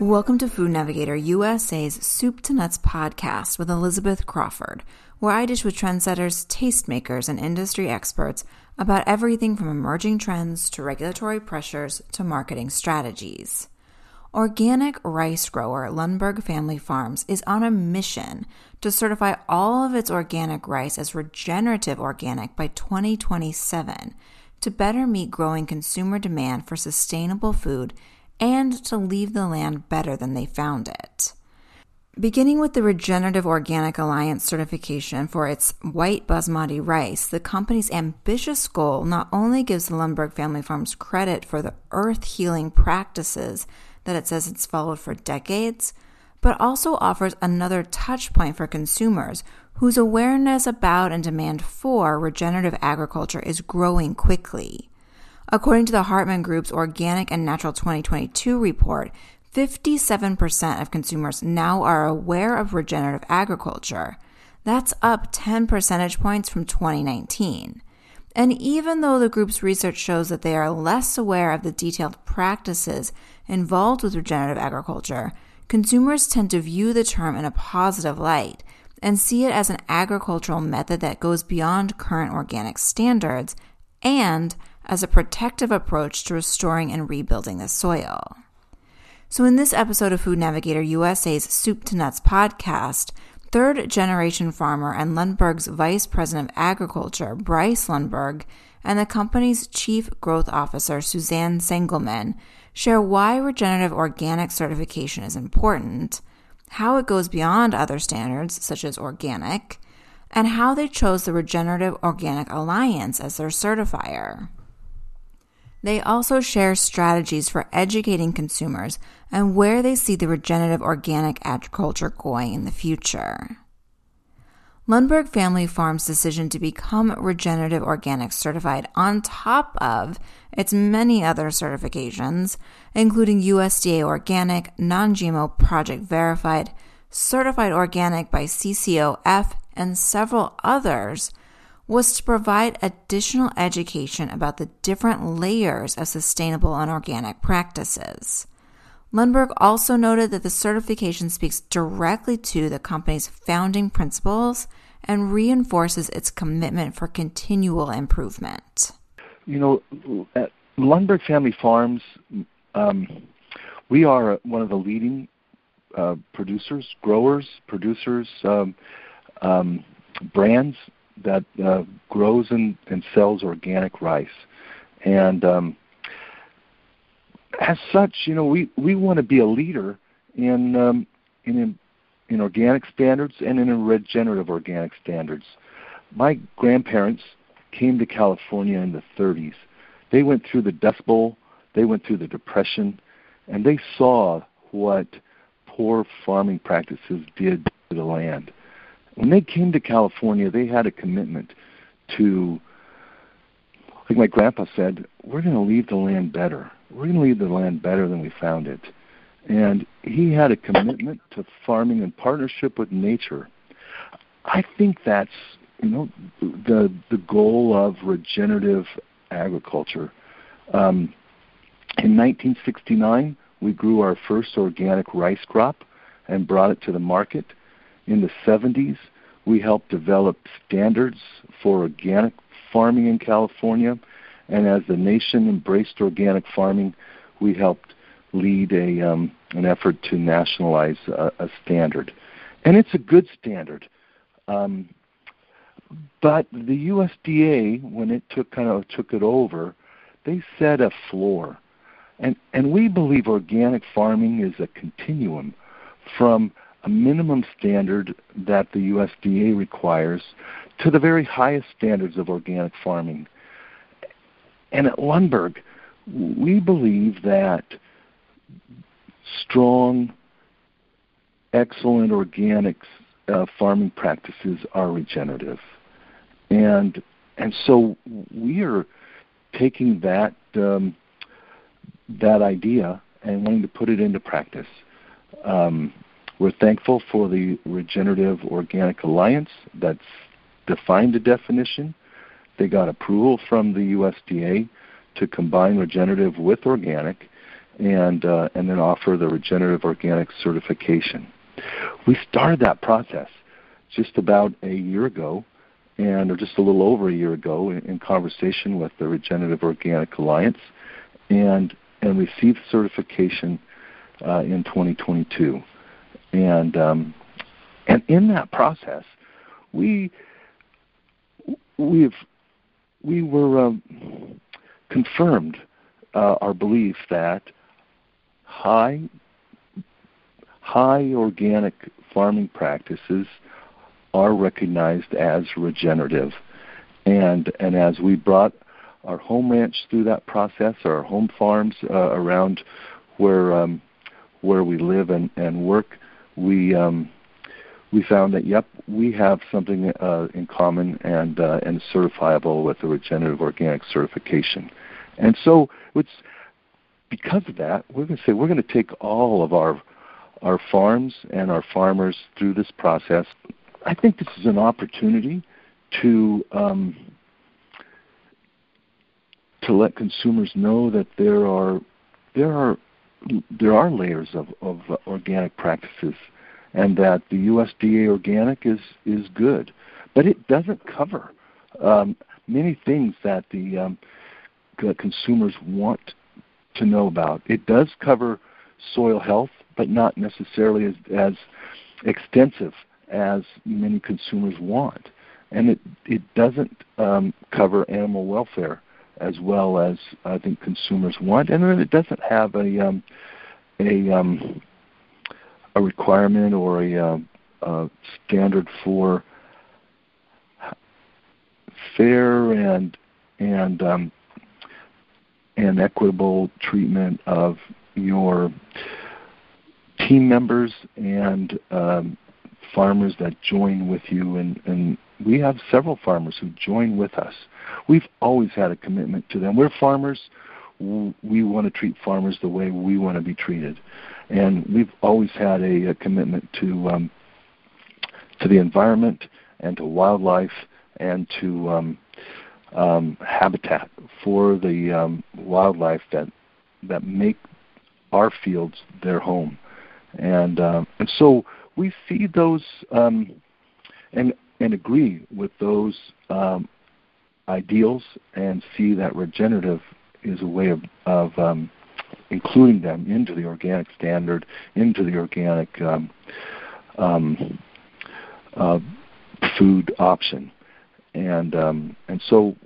Welcome to Food Navigator USA's Soup to Nuts podcast with Elizabeth Crawford, where I dish with trendsetters, tastemakers, and industry experts about everything from emerging trends to regulatory pressures to marketing strategies. Organic rice grower Lundberg Family Farms is on a mission to certify all of its organic rice as regenerative organic by 2027 to better meet growing consumer demand for sustainable food and to leave the land better than they found it. Beginning with the Regenerative Organic Alliance certification for its white basmati rice, the company's ambitious goal not only gives the Lundberg family farms credit for the earth healing practices that it says it's followed for decades, but also offers another touch point for consumers whose awareness about and demand for regenerative agriculture is growing quickly. According to the Hartman Group's Organic and Natural 2022 report, 57% of consumers now are aware of regenerative agriculture. That's up 10 percentage points from 2019. And even though the group's research shows that they are less aware of the detailed practices involved with regenerative agriculture, consumers tend to view the term in a positive light and see it as an agricultural method that goes beyond current organic standards and as a protective approach to restoring and rebuilding the soil. So, in this episode of Food Navigator USA's Soup to Nuts podcast, third generation farmer and Lundberg's Vice President of Agriculture, Bryce Lundberg, and the company's Chief Growth Officer, Suzanne Sengelman, share why regenerative organic certification is important, how it goes beyond other standards, such as organic, and how they chose the Regenerative Organic Alliance as their certifier. They also share strategies for educating consumers and where they see the regenerative organic agriculture going in the future. Lundberg Family Farms' decision to become regenerative organic certified on top of its many other certifications, including USDA Organic, Non GMO Project Verified, Certified Organic by CCOF, and several others, was to provide additional education about the different layers of sustainable and organic practices. Lundberg also noted that the certification speaks directly to the company's founding principles and reinforces its commitment for continual improvement. You know, at Lundberg Family Farms, um, we are one of the leading uh, producers, growers, producers, um, um, brands that uh, grows and, and sells organic rice. And um, as such, you know, we, we want to be a leader in, um, in, in organic standards and in regenerative organic standards. My grandparents came to California in the 30s. They went through the Dust Bowl, they went through the Depression, and they saw what poor farming practices did to the land when they came to California, they had a commitment to, like my grandpa said, we're going to leave the land better. We're going to leave the land better than we found it. And he had a commitment to farming in partnership with nature. I think that's you know the the goal of regenerative agriculture. Um, in 1969, we grew our first organic rice crop and brought it to the market. In the 70s, we helped develop standards for organic farming in California, and as the nation embraced organic farming, we helped lead a um, an effort to nationalize a, a, standard, and it's a good standard. Um, but the USDA, when it took kind of took it over, they set a floor, and and we believe organic farming is a continuum from a minimum standard that the USDA requires to the very highest standards of organic farming. And at Lundberg, we believe that strong, excellent organic uh, farming practices are regenerative. And and so we are taking that um, that idea and wanting to put it into practice. Um, we're thankful for the Regenerative Organic Alliance that's defined the definition. They got approval from the USDA to combine regenerative with organic, and uh, and then offer the regenerative organic certification. We started that process just about a year ago, and or just a little over a year ago, in, in conversation with the Regenerative Organic Alliance, and and received certification uh, in 2022, and um, and in that process, we we've we were um, confirmed uh, our belief that high high organic farming practices are recognized as regenerative, and and as we brought our home ranch through that process, our home farms uh, around where um, where we live and, and work, we um, we found that yep, we have something uh, in common and uh, and certifiable with the regenerative organic certification. And so it's because of that, we're going to say we're going to take all of our our farms and our farmers through this process. I think this is an opportunity to um, to let consumers know that there are there are there are layers of, of organic practices and that the USDA organic is is good, but it doesn't cover um, many things that the um, consumers want to know about. It does cover soil health, but not necessarily as, as extensive as many consumers want, and it it doesn't um, cover animal welfare as well as I think consumers want, and then it doesn't have a um, a um, a requirement or a, uh, a standard for fair and and um, and equitable treatment of your team members and um, farmers that join with you and, and we have several farmers who join with us. We've always had a commitment to them. We're farmers. We want to treat farmers the way we want to be treated and we've always had a, a commitment to um, to the environment and to wildlife and to um, um, habitat for the um, wildlife that that make our fields their home, and uh, and so we see those um, and and agree with those um, ideals and see that regenerative is a way of, of um, including them into the organic standard, into the organic um, um, uh, food option, and um, and so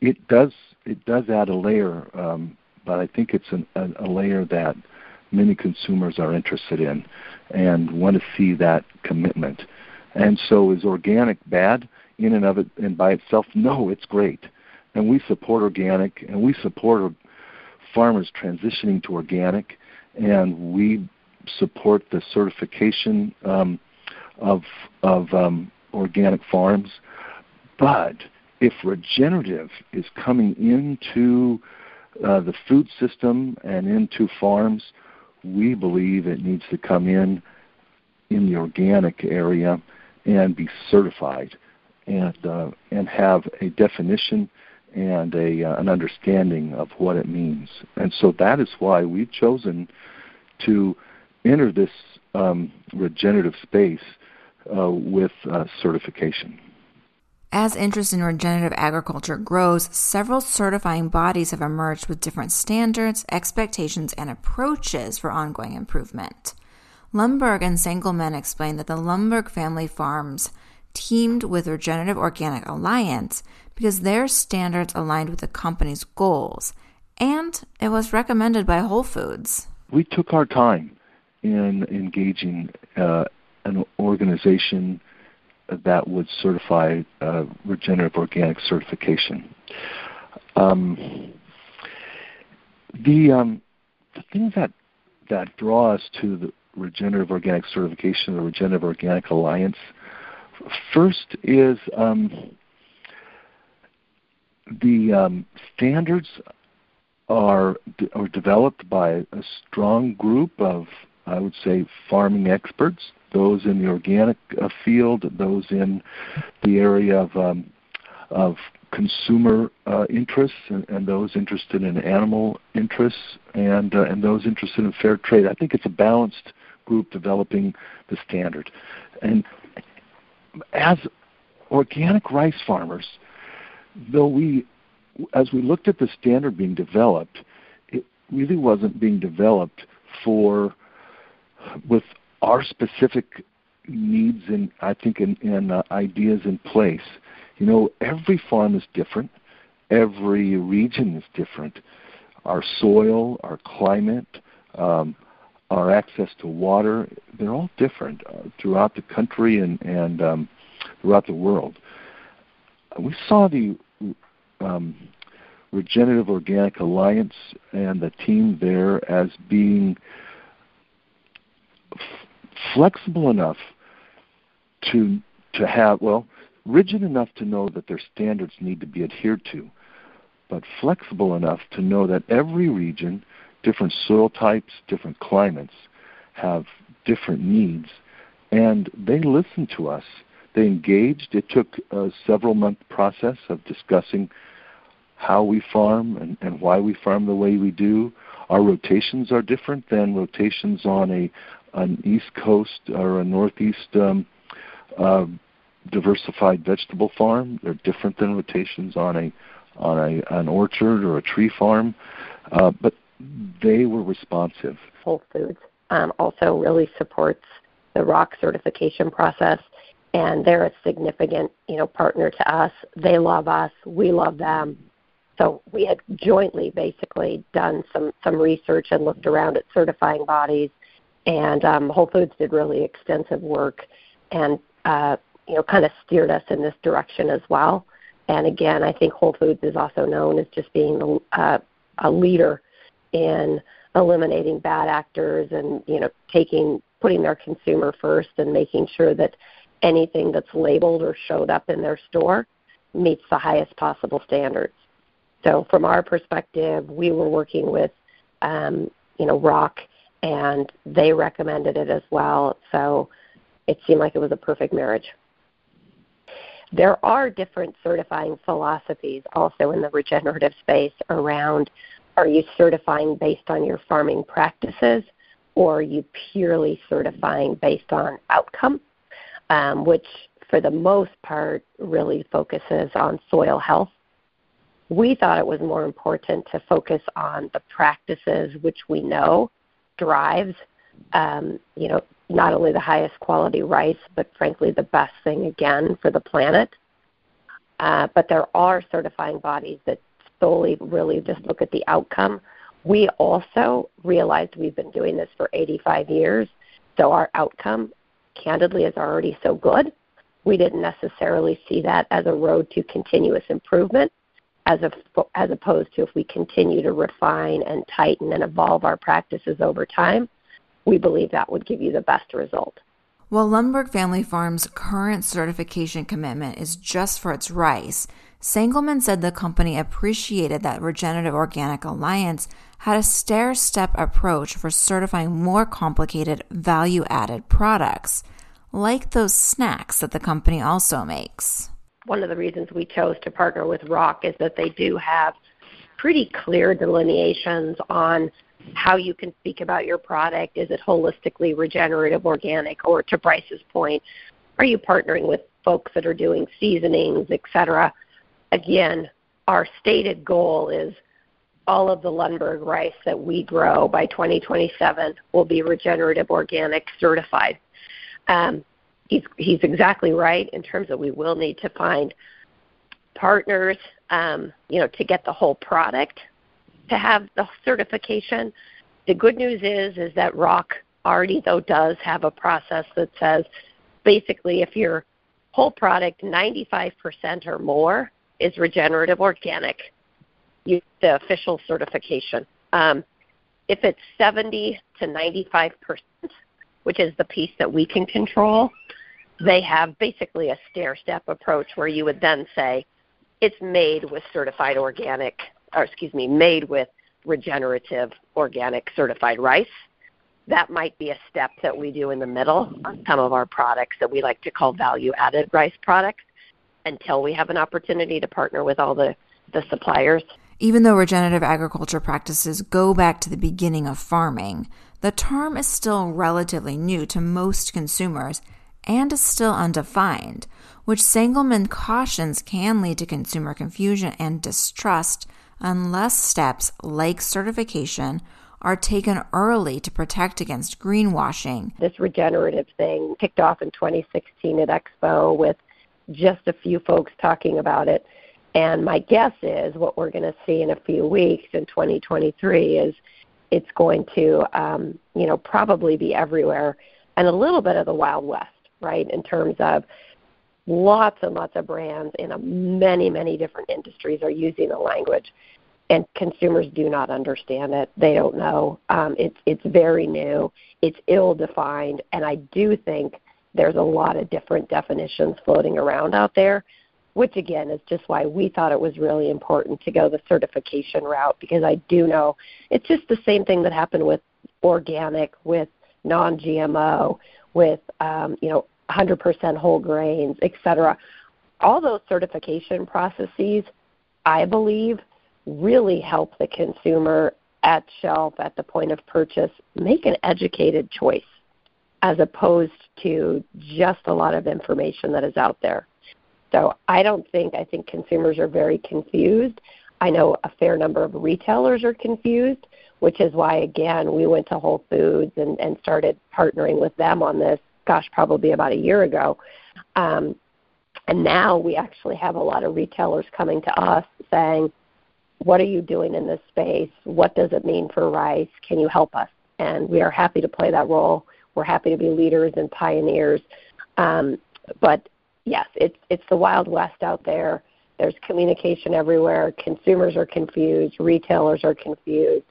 it does it does add a layer, um, but I think it's an, a, a layer that many consumers are interested in and want to see that commitment. And so, is organic bad in and of it and by itself? No, it's great, and we support organic and we support farmers transitioning to organic, and we support the certification um, of of um, organic farms. But if regenerative is coming into uh, the food system and into farms, we believe it needs to come in in the organic area and be certified and uh, and have a definition and a, uh, an understanding of what it means. And so that is why we've chosen to enter this um, regenerative space uh, with uh, certification. As interest in regenerative agriculture grows, several certifying bodies have emerged with different standards, expectations, and approaches for ongoing improvement. Lundberg and Sengelman explained that the Lundberg family farms teamed with Regenerative Organic Alliance because their standards aligned with the company's goals, and it was recommended by Whole Foods. We took our time in engaging uh, an organization that would certify uh, regenerative organic certification. Um, the um, the things that that draw us to the regenerative organic certification, the regenerative organic alliance, first is um, the um, standards are are developed by a strong group of, I would say, farming experts. Those in the organic uh, field, those in the area of um, of consumer uh, interests and, and, those interested in animal interests and uh, and those interested in fair trade. I think it's a balanced group developing the standard. And as organic rice farmers, though we, as we looked at the standard being developed, it really wasn't being developed for with our specific needs and I think and, uh, ideas in place. You know, every farm is different. Every region is different. Our soil, our climate, um, our access to water, they're all different uh, throughout the country and, and um, throughout the world. We saw the um, Regenerative Organic Alliance and the team there as being f- flexible enough to to have well rigid enough to know that their standards need to be adhered to, but flexible enough to know that every region, different soil types, different climates, have different needs, and they listened to us. They engaged. It took a several month process of discussing how we farm and, and why we farm the way we do. Our rotations are different than rotations on a an east coast or a northeast um, uh, diversified vegetable farm. They're different than rotations on a on a an orchard or a tree farm, uh, but they were responsive. Whole Foods um, also really supports the ROC certification process, and they're a significant you know partner to us. They love us, we love them. So we had jointly basically done some some research and looked around at certifying bodies, and um, Whole Foods did really extensive work and uh, you know, kind of steered us in this direction as well. And again, I think Whole Foods is also known as just being uh, a leader in eliminating bad actors and you know taking putting their consumer first and making sure that anything that's labeled or showed up in their store meets the highest possible standards. So from our perspective, we were working with um, you know ROC and they recommended it as well. So it seemed like it was a perfect marriage. There are different certifying philosophies also in the regenerative space around are you certifying based on your farming practices or are you purely certifying based on outcome, um, which for the most part really focuses on soil health. We thought it was more important to focus on the practices which we know drives um, you know, not only the highest quality rice, but frankly the best thing again for the planet. Uh, but there are certifying bodies that solely really just look at the outcome. We also realized we've been doing this for 85 years, so our outcome, candidly, is already so good. We didn't necessarily see that as a road to continuous improvement, as, a, as opposed to if we continue to refine and tighten and evolve our practices over time, we believe that would give you the best result. While Lundberg Family Farm's current certification commitment is just for its rice, Sengelman said the company appreciated that Regenerative Organic Alliance had a stair step approach for certifying more complicated value added products, like those snacks that the company also makes. One of the reasons we chose to partner with ROC is that they do have pretty clear delineations on how you can speak about your product. Is it holistically regenerative, organic, or to Bryce's point, are you partnering with folks that are doing seasonings, et cetera? Again, our stated goal is all of the Lundberg rice that we grow by 2027 will be regenerative organic certified. Um, he's, he's exactly right in terms of we will need to find partners, um, you know, to get the whole product to have the certification. The good news is is that ROC already though does have a process that says basically if your whole product 95% or more is regenerative organic, you the official certification. Um, if it's 70 to 95%, which is the piece that we can control, they have basically a stair step approach where you would then say it's made with certified organic or excuse me, made with regenerative organic certified rice. That might be a step that we do in the middle on some of our products that we like to call value added rice products. Until we have an opportunity to partner with all the, the suppliers. Even though regenerative agriculture practices go back to the beginning of farming, the term is still relatively new to most consumers and is still undefined, which Sengelmann cautions can lead to consumer confusion and distrust unless steps like certification are taken early to protect against greenwashing. This regenerative thing kicked off in 2016 at Expo with just a few folks talking about it. And my guess is what we're going to see in a few weeks in 2023 is it's going to, um, you know, probably be everywhere and a little bit of the Wild West, right, in terms of lots and lots of brands in a, many, many different industries are using the language. And consumers do not understand it. They don't know. Um, it's it's very new. It's ill defined, and I do think there's a lot of different definitions floating around out there which again is just why we thought it was really important to go the certification route because I do know it's just the same thing that happened with organic, with non-GMO, with um, you know 100% whole grains, et cetera. All those certification processes, I believe, really help the consumer at shelf at the point of purchase make an educated choice as opposed to just a lot of information that is out there. So I don't think, I think consumers are very confused. I know a fair number of retailers are confused, which is why, again, we went to Whole Foods and, and started partnering with them on this, gosh, probably about a year ago. Um, and now we actually have a lot of retailers coming to us saying, what are you doing in this space? What does it mean for rice? Can you help us? And we are happy to play that role. We're happy to be leaders and pioneers. Um, but yes, it's it's the wild west out there. There's communication everywhere. Consumers are confused. Retailers are confused.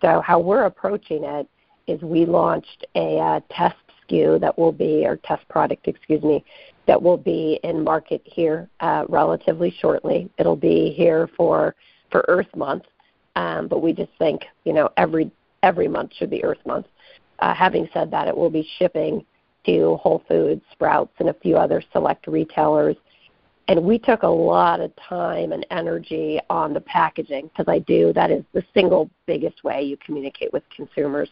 So how we're approaching it is we launched a uh, test SKU that will be, or test product, excuse me, that will be in market here uh, relatively shortly. It'll be here for for Earth Month, um, but we just think you know every every month should be Earth Month. Uh, having said that, it will be shipping to Whole Foods, Sprouts, and a few other select retailers. And we took a lot of time and energy on the packaging because I do. That is the single biggest way you communicate with consumers,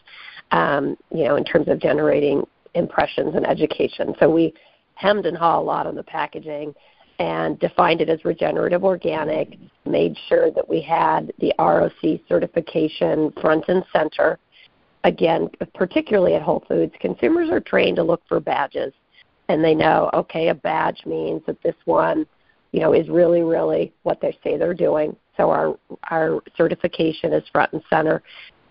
um, you know, in terms of generating impressions and education. So we hemmed and hawed a lot on the packaging and defined it as regenerative organic, made sure that we had the ROC certification front and center, again, particularly at Whole Foods, consumers are trained to look for badges, and they know, okay, a badge means that this one, you know, is really, really what they say they're doing. So our our certification is front and center.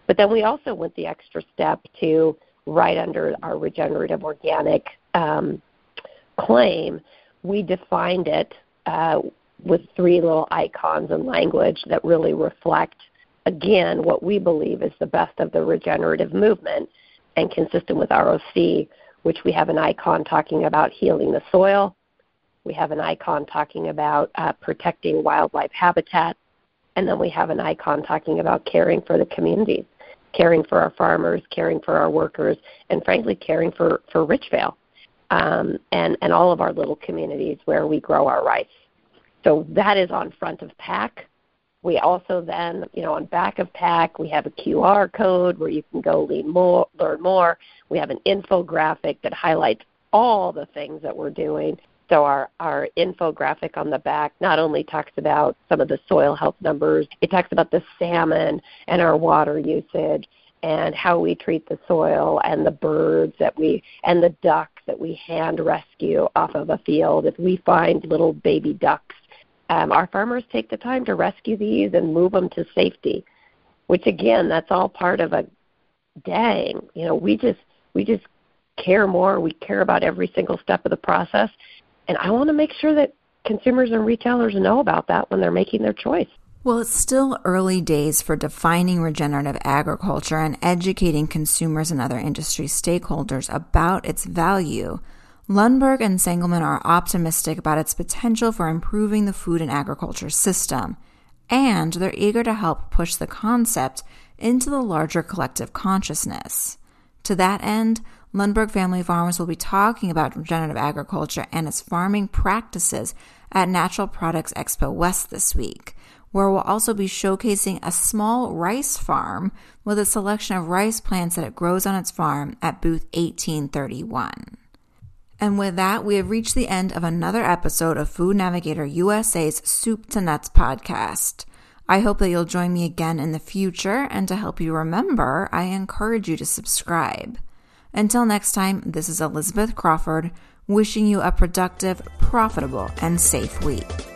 But then we also went the extra step to right under our regenerative organic um, claim, we defined it uh, with three little icons and language that really reflect again, what we believe is the best of the regenerative movement and consistent with ROC, which we have an icon talking about healing the soil. We have an icon talking about uh, protecting wildlife habitat. And then we have an icon talking about caring for the communities, caring for our farmers, caring for our workers, and frankly, caring for, for Richvale um, and, and all of our little communities where we grow our rice. So that is on front of pack. We also then, you know, on back of pack, we have a QR code where you can go learn more. Learn more. We have an infographic that highlights all the things that we're doing. So our, our infographic on the back not only talks about some of the soil health numbers, it talks about the salmon and our water usage and how we treat the soil and the birds that we and the ducks that we hand rescue off of a field. If we find little baby ducks um, our farmers take the time to rescue these and move them to safety, which again, that's all part of a dang. You know, we just we just care more. We care about every single step of the process, and I want to make sure that consumers and retailers know about that when they're making their choice. Well, it's still early days for defining regenerative agriculture and educating consumers and other industry stakeholders about its value. Lundberg and Sengelmann are optimistic about its potential for improving the food and agriculture system, and they're eager to help push the concept into the larger collective consciousness. To that end, Lundberg Family Farms will be talking about regenerative agriculture and its farming practices at Natural Products Expo West this week, where we'll also be showcasing a small rice farm with a selection of rice plants that it grows on its farm at booth 1831. And with that, we have reached the end of another episode of Food Navigator USA's Soup to Nuts podcast. I hope that you'll join me again in the future, and to help you remember, I encourage you to subscribe. Until next time, this is Elizabeth Crawford wishing you a productive, profitable, and safe week.